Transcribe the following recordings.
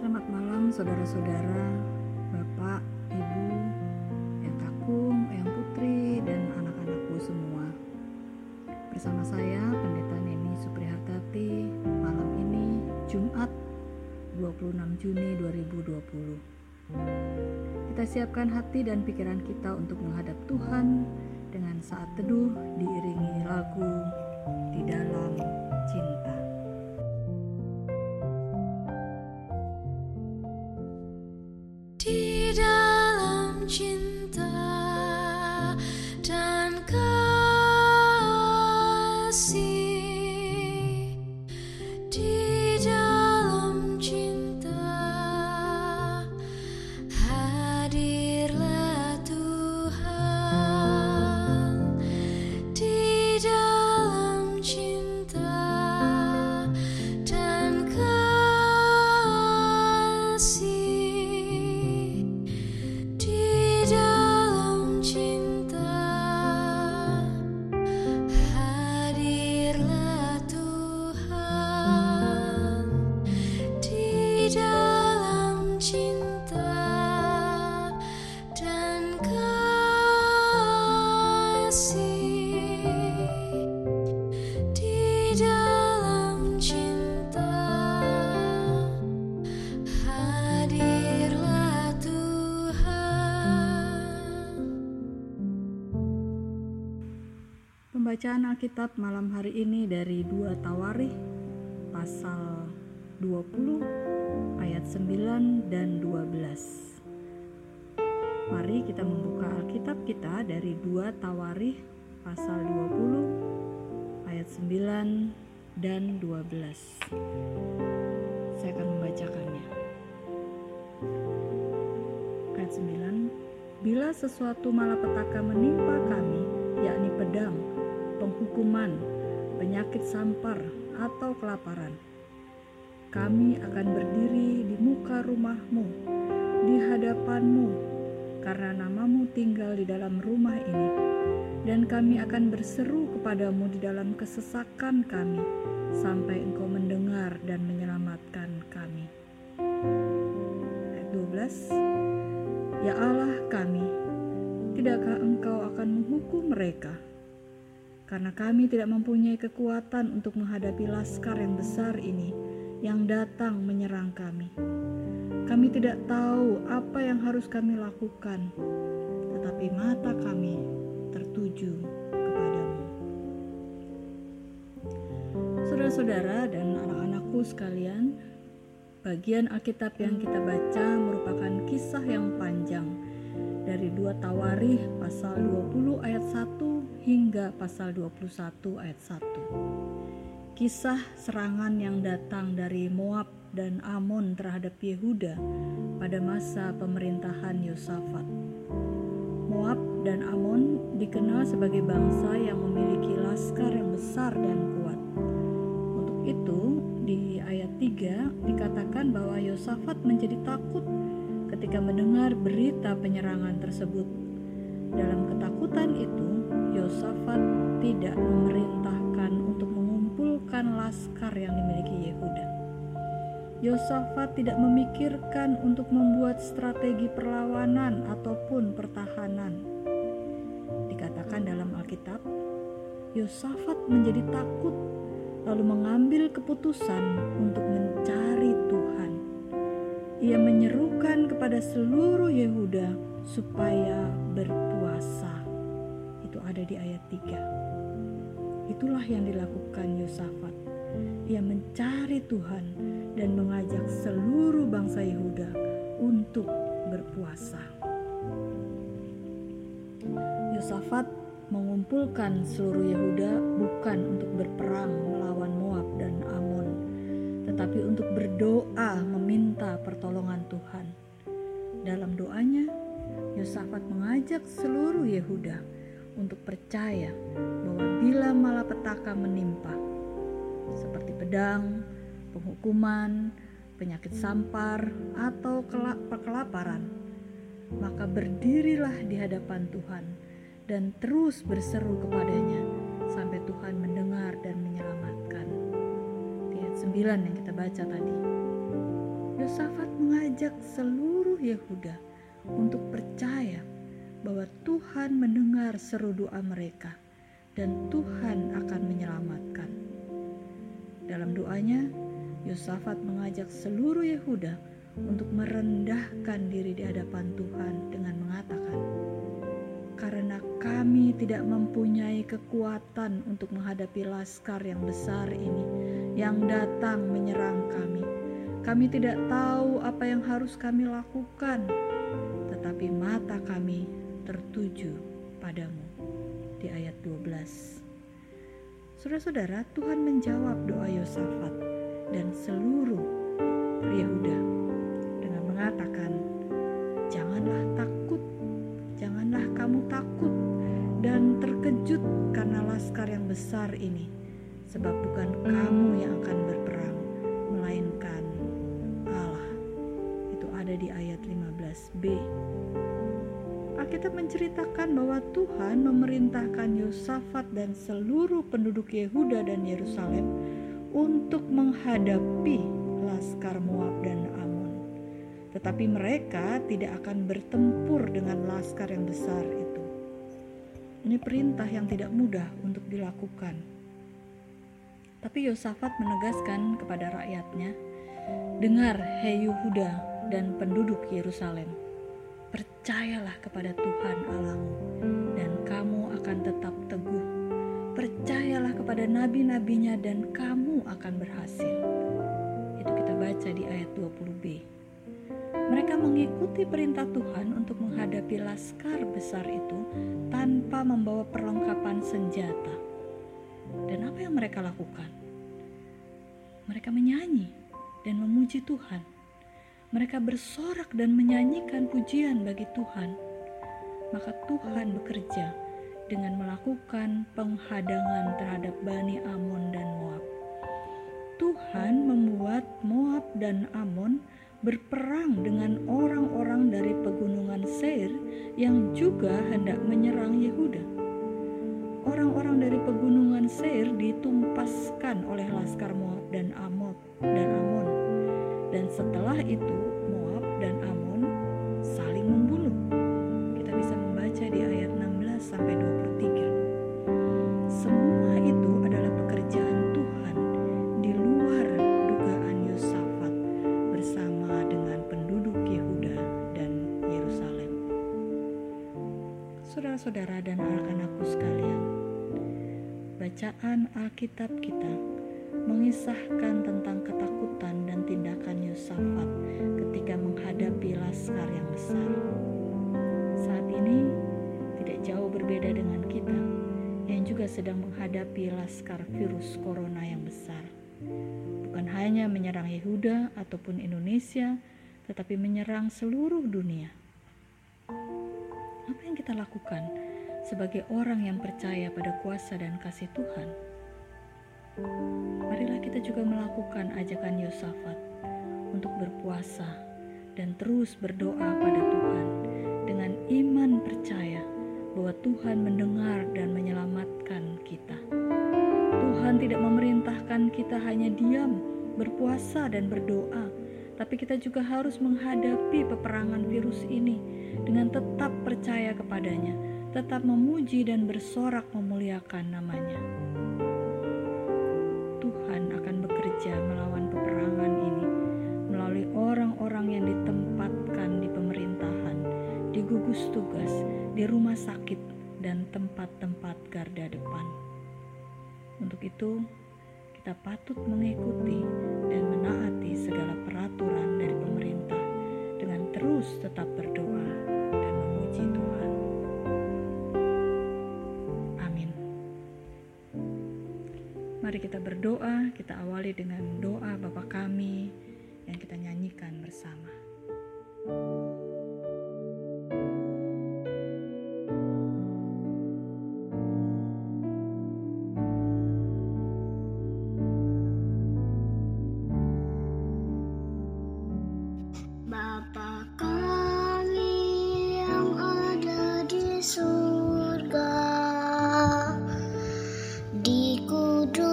Selamat malam saudara-saudara, Bapak, Ibu, Yang Kakung, Yang Putri, dan anak-anakku semua. Bersama saya Pendeta Neni Suprihartati malam ini Jumat 26 Juni 2020. Kita siapkan hati dan pikiran kita untuk menghadap Tuhan dengan saat teduh diiringi lagu di dalam Pembacaan Alkitab malam hari ini dari 2 Tawarikh pasal 20 ayat 9 dan 12. Mari kita membuka Alkitab kita dari 2 Tawarikh pasal 20 ayat 9 dan 12. Saya akan membacakannya. Ayat 9 Bila sesuatu malapetaka menimpa kami, yakni pedang, penghukuman, penyakit sampar, atau kelaparan, kami akan berdiri di muka rumahmu, di hadapanmu, karena namamu tinggal di dalam rumah ini, dan kami akan berseru kepadamu di dalam kesesakan kami, sampai engkau mendengar dan menyelamatkan kami. Ayat 12 Ya Allah kami, tidakkah Engkau akan menghukum mereka? Karena kami tidak mempunyai kekuatan untuk menghadapi laskar yang besar ini yang datang menyerang kami. Kami tidak tahu apa yang harus kami lakukan, tetapi mata kami tertuju kepadamu. Saudara-saudara dan anak-anakku sekalian, Bagian Alkitab yang kita baca merupakan kisah yang panjang dari 2 Tawarikh pasal 20 ayat 1 hingga pasal 21 ayat 1. Kisah serangan yang datang dari Moab dan Amon terhadap Yehuda pada masa pemerintahan Yosafat. Moab dan Amon dikenal sebagai bangsa yang memiliki laskar yang besar dan kuat. Untuk itu, di ayat 3 dikatakan bahwa Yosafat menjadi takut ketika mendengar berita penyerangan tersebut. Dalam ketakutan itu, Yosafat tidak memerintahkan untuk mengumpulkan laskar yang dimiliki Yehuda. Yosafat tidak memikirkan untuk membuat strategi perlawanan ataupun pertahanan. Dikatakan dalam Alkitab, Yosafat menjadi takut lalu mengambil keputusan untuk mencari Tuhan. Ia menyerukan kepada seluruh Yehuda supaya berpuasa. Ada di ayat 3. Itulah yang dilakukan Yosafat. Ia mencari Tuhan dan mengajak seluruh bangsa Yehuda untuk berpuasa. Yosafat mengumpulkan seluruh Yehuda bukan untuk berperang melawan Moab dan Amon, tetapi untuk berdoa meminta pertolongan Tuhan. Dalam doanya, Yosafat mengajak seluruh Yehuda untuk percaya bahwa bila malapetaka menimpa, seperti pedang, penghukuman, penyakit sampar, atau kelaparan, maka berdirilah di hadapan Tuhan dan terus berseru kepadanya sampai Tuhan mendengar dan menyelamatkan. Di ayat 9 yang kita baca tadi. Yosafat mengajak seluruh Yehuda untuk percaya bahwa Tuhan mendengar seru doa mereka dan Tuhan akan menyelamatkan. Dalam doanya, Yosafat mengajak seluruh Yehuda untuk merendahkan diri di hadapan Tuhan dengan mengatakan, "Karena kami tidak mempunyai kekuatan untuk menghadapi laskar yang besar ini yang datang menyerang kami. Kami tidak tahu apa yang harus kami lakukan, tetapi mata kami tertuju padamu." Di ayat 12. Saudara-saudara, Tuhan menjawab doa Yosafat dan seluruh Yehuda dengan mengatakan, "Janganlah takut, janganlah kamu takut dan terkejut karena laskar yang besar ini, sebab bukan kamu yang akan berperang, melainkan Allah." Itu ada di ayat 15b. Alkitab menceritakan bahwa Tuhan memerintahkan Yosafat dan seluruh penduduk Yehuda dan Yerusalem untuk menghadapi laskar Moab dan Amon. Tetapi mereka tidak akan bertempur dengan laskar yang besar itu. Ini perintah yang tidak mudah untuk dilakukan. Tapi Yosafat menegaskan kepada rakyatnya, "Dengar, hei Yehuda dan penduduk Yerusalem, percayalah kepada Tuhan Allahmu, dan kamu akan tetap teguh. Percayalah kepada nabi-nabinya, dan kamu akan berhasil." Itu kita baca di ayat 20b. Mereka mengikuti perintah Tuhan untuk menghadapi laskar besar itu tanpa membawa perlengkapan senjata. Dan apa yang mereka lakukan? Mereka menyanyi dan memuji Tuhan. Mereka bersorak dan menyanyikan pujian bagi Tuhan. Maka Tuhan bekerja dengan melakukan penghadangan terhadap Bani Amon dan Moab. Tuhan membuat Moab dan Amon berperang dengan orang-orang dari pegunungan Seir yang juga hendak menyerang Yehuda. Orang-orang dari pegunungan Seir ditumpaskan oleh laskar Moab dan Amon dan Amon. Dan setelah itu Moab dan Amon saling membunuh. Kita bisa membaca di ayat 16 sampai 23. Semua itu adalah pekerjaan Tuhan di luar dugaan Yosafat bersama dengan penduduk Yehuda dan Yerusalem. Saudara-saudara dan anak-anakku sekalian, bacaan Alkitab kita mengisahkan tentang ketakutan dan tindakan Yosafat ketika menghadapi laskar yang besar. Saat ini tidak jauh berbeda dengan kita yang juga sedang menghadapi laskar virus corona yang besar. Bukan hanya menyerang Yehuda ataupun Indonesia, tetapi menyerang seluruh dunia. Apa yang kita lakukan sebagai orang yang percaya pada kuasa dan kasih Tuhan? Marilah kita juga melakukan ajakan Yosafat untuk berpuasa dan terus berdoa pada Tuhan dengan iman percaya bahwa Tuhan mendengar dan menyelamatkan kita. Tuhan tidak memerintahkan kita hanya diam, berpuasa dan berdoa, tapi kita juga harus menghadapi peperangan virus ini dengan tetap percaya kepadanya, tetap memuji dan bersorak memuliakan namanya. Melawan peperangan ini melalui orang-orang yang ditempatkan di pemerintahan, di gugus tugas, di rumah sakit, dan tempat-tempat garda depan. Untuk itu, kita patut mengikuti dan menaati segala peraturan dari pemerintah dengan terus tetap berdoa Mari kita berdoa, kita awali dengan doa Bapa kami yang kita nyanyikan bersama. Bapa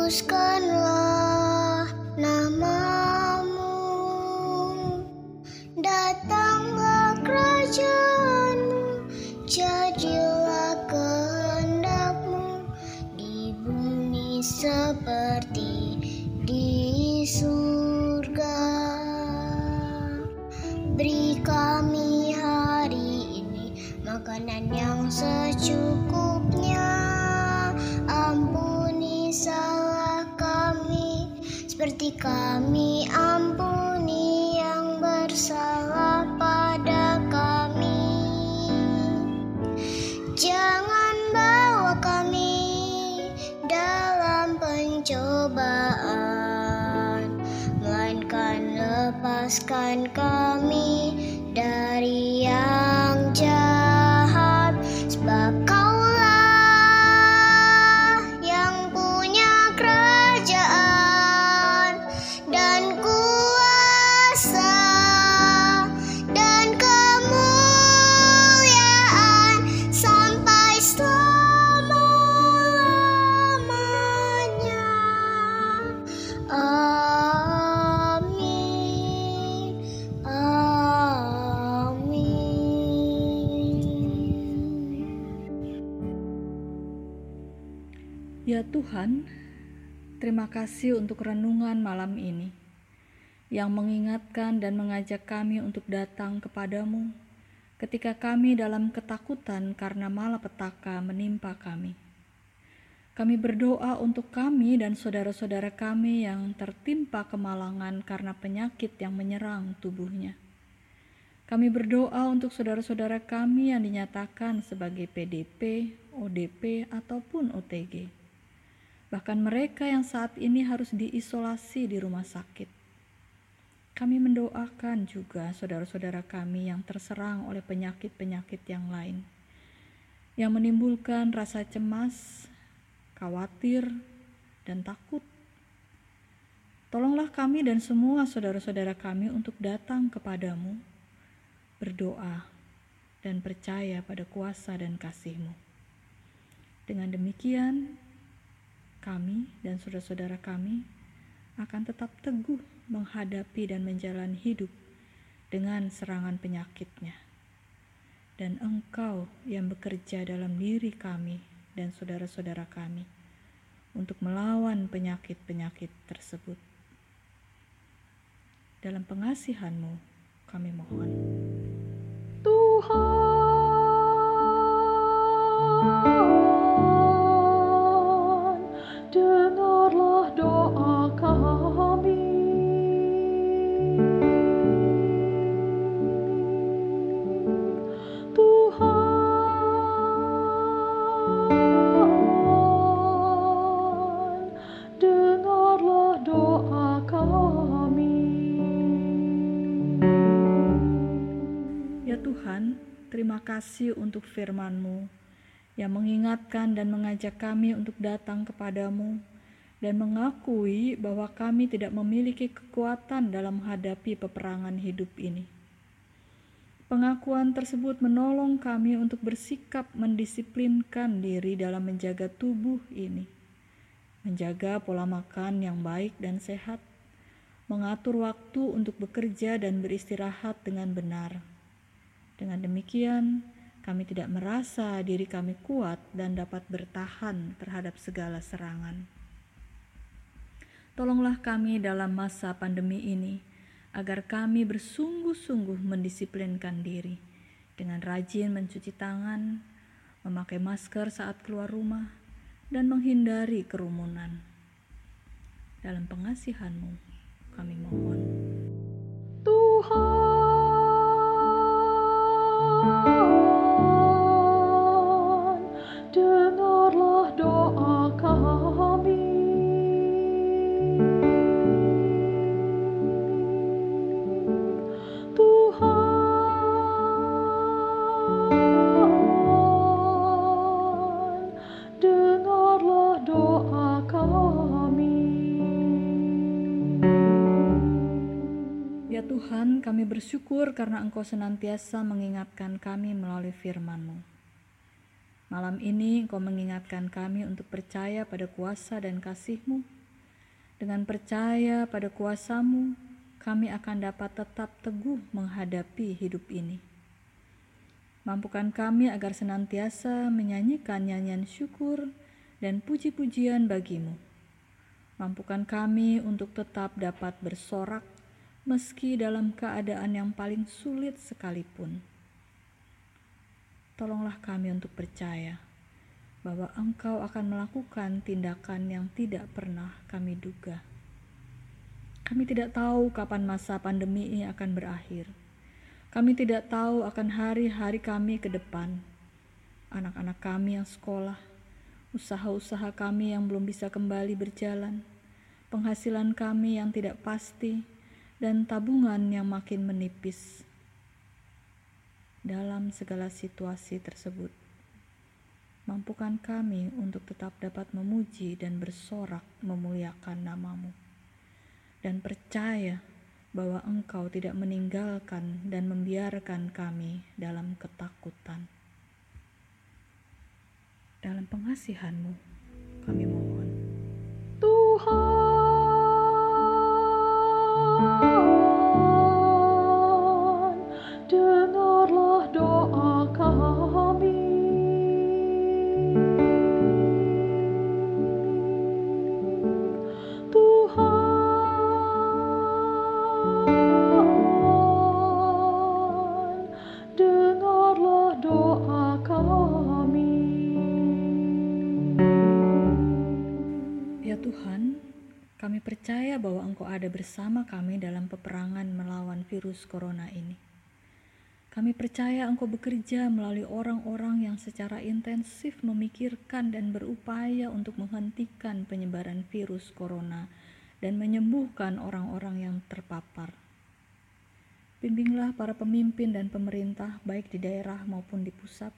Muskan pencobaan, melainkan lepaskan kami Ya Tuhan, terima kasih untuk renungan malam ini yang mengingatkan dan mengajak kami untuk datang kepadamu ketika kami dalam ketakutan karena malapetaka menimpa kami. Kami berdoa untuk kami dan saudara-saudara kami yang tertimpa kemalangan karena penyakit yang menyerang tubuhnya. Kami berdoa untuk saudara-saudara kami yang dinyatakan sebagai PDP, ODP, ataupun OTG bahkan mereka yang saat ini harus diisolasi di rumah sakit. Kami mendoakan juga saudara-saudara kami yang terserang oleh penyakit-penyakit yang lain, yang menimbulkan rasa cemas, khawatir, dan takut. Tolonglah kami dan semua saudara-saudara kami untuk datang kepadamu, berdoa, dan percaya pada kuasa dan kasih-Mu. Dengan demikian, kami dan saudara-saudara kami akan tetap teguh menghadapi dan menjalani hidup dengan serangan penyakitnya. Dan engkau yang bekerja dalam diri kami dan saudara-saudara kami untuk melawan penyakit-penyakit tersebut. Dalam pengasihanmu kami mohon. Tuhan, firman-Mu yang mengingatkan dan mengajak kami untuk datang kepadamu dan mengakui bahwa kami tidak memiliki kekuatan dalam menghadapi peperangan hidup ini. Pengakuan tersebut menolong kami untuk bersikap mendisiplinkan diri dalam menjaga tubuh ini, menjaga pola makan yang baik dan sehat, mengatur waktu untuk bekerja dan beristirahat dengan benar. Dengan demikian, kami tidak merasa diri kami kuat dan dapat bertahan terhadap segala serangan. Tolonglah kami dalam masa pandemi ini, agar kami bersungguh-sungguh mendisiplinkan diri dengan rajin mencuci tangan, memakai masker saat keluar rumah, dan menghindari kerumunan. Dalam pengasihanmu, kami mohon. Tuhan, bersyukur karena Engkau senantiasa mengingatkan kami melalui firman-Mu. Malam ini Engkau mengingatkan kami untuk percaya pada kuasa dan kasih-Mu. Dengan percaya pada kuasa-Mu, kami akan dapat tetap teguh menghadapi hidup ini. Mampukan kami agar senantiasa menyanyikan nyanyian syukur dan puji-pujian bagimu. Mampukan kami untuk tetap dapat bersorak meski dalam keadaan yang paling sulit sekalipun. Tolonglah kami untuk percaya bahwa Engkau akan melakukan tindakan yang tidak pernah kami duga. Kami tidak tahu kapan masa pandemi ini akan berakhir. Kami tidak tahu akan hari-hari kami ke depan. Anak-anak kami yang sekolah, usaha-usaha kami yang belum bisa kembali berjalan, penghasilan kami yang tidak pasti, dan tabungan yang makin menipis. Dalam segala situasi tersebut, mampukan kami untuk tetap dapat memuji dan bersorak memuliakan namamu dan percaya bahwa Engkau tidak meninggalkan dan membiarkan kami dalam ketakutan. Dalam pengasihan-Mu, kami mohon. Tuhan, kami dalam peperangan melawan virus corona ini. Kami percaya Engkau bekerja melalui orang-orang yang secara intensif memikirkan dan berupaya untuk menghentikan penyebaran virus corona dan menyembuhkan orang-orang yang terpapar. Bimbinglah para pemimpin dan pemerintah, baik di daerah maupun di pusat,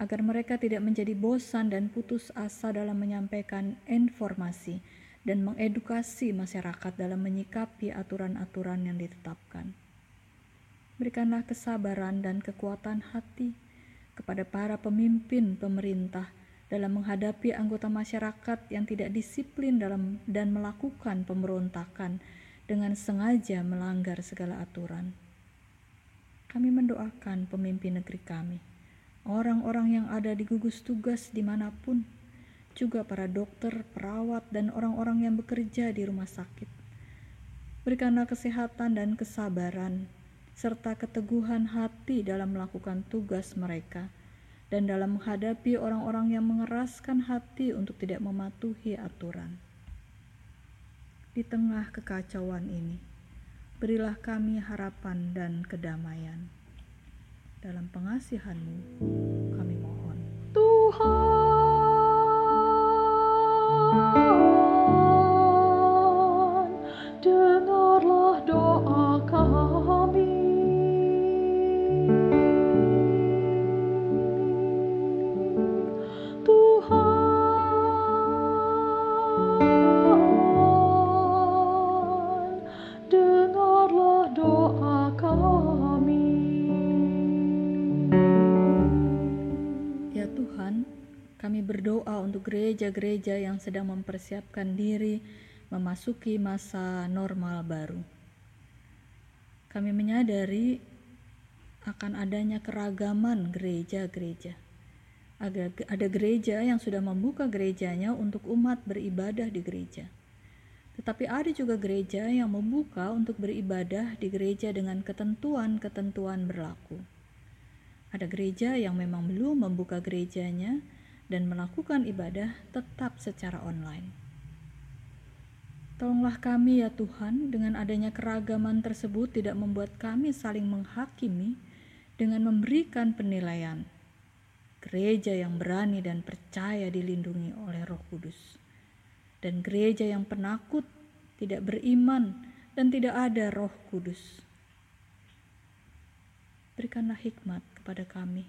agar mereka tidak menjadi bosan dan putus asa dalam menyampaikan informasi dan mengedukasi masyarakat dalam menyikapi aturan-aturan yang ditetapkan. Berikanlah kesabaran dan kekuatan hati kepada para pemimpin pemerintah dalam menghadapi anggota masyarakat yang tidak disiplin dalam dan melakukan pemberontakan dengan sengaja melanggar segala aturan. Kami mendoakan pemimpin negeri kami, orang-orang yang ada di gugus tugas di mana pun, juga para dokter, perawat, dan orang-orang yang bekerja di rumah sakit. Berikanlah kesehatan dan kesabaran, serta keteguhan hati dalam melakukan tugas mereka, dan dalam menghadapi orang-orang yang mengeraskan hati untuk tidak mematuhi aturan. Di tengah kekacauan ini, berilah kami harapan dan kedamaian. Dalam pengasihan-Mu, kami mohon. Tuhan, Thank you. Gereja-gereja yang sedang mempersiapkan diri memasuki masa normal baru. Kami menyadari akan adanya keragaman gereja-gereja. Ada, gereja yang sudah membuka gerejanya untuk umat beribadah di gereja. Tetapi ada juga gereja yang membuka untuk beribadah di gereja dengan ketentuan-ketentuan berlaku. Ada gereja yang memang belum membuka gerejanya dan melakukan ibadah tetap secara online. Tolonglah kami ya Tuhan, dengan adanya keragaman tersebut tidak membuat kami saling menghakimi dengan memberikan penilaian. Gereja yang berani dan percaya dilindungi oleh Roh Kudus. Dan gereja yang penakut, tidak beriman, dan tidak ada Roh Kudus. Berikanlah hikmat kepada kami,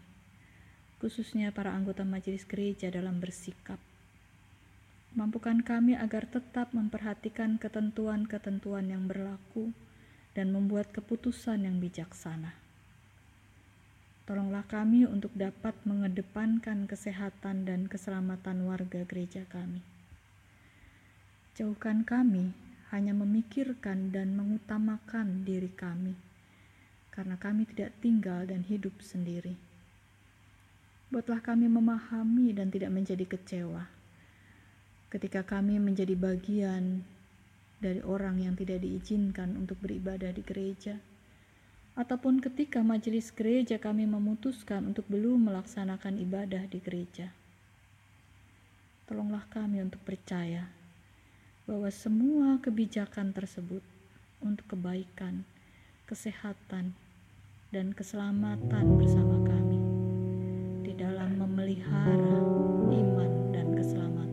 khususnya para anggota majelis gereja dalam bersikap. Mampukan kami agar tetap memperhatikan ketentuan-ketentuan yang berlaku dan membuat keputusan yang bijaksana. Tolonglah kami untuk dapat mengedepankan kesehatan dan keselamatan warga gereja kami. Jauhkan kami hanya memikirkan dan mengutamakan diri kami, karena kami tidak tinggal dan hidup sendiri. Buatlah kami memahami dan tidak menjadi kecewa ketika kami menjadi bagian dari orang yang tidak diizinkan untuk beribadah di gereja, ataupun ketika majelis gereja kami memutuskan untuk belum melaksanakan ibadah di gereja. Tolonglah kami untuk percaya bahwa semua kebijakan tersebut untuk kebaikan, kesehatan, dan keselamatan bersama kami memelihara iman dan keselamatan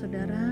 Saudara-saudara,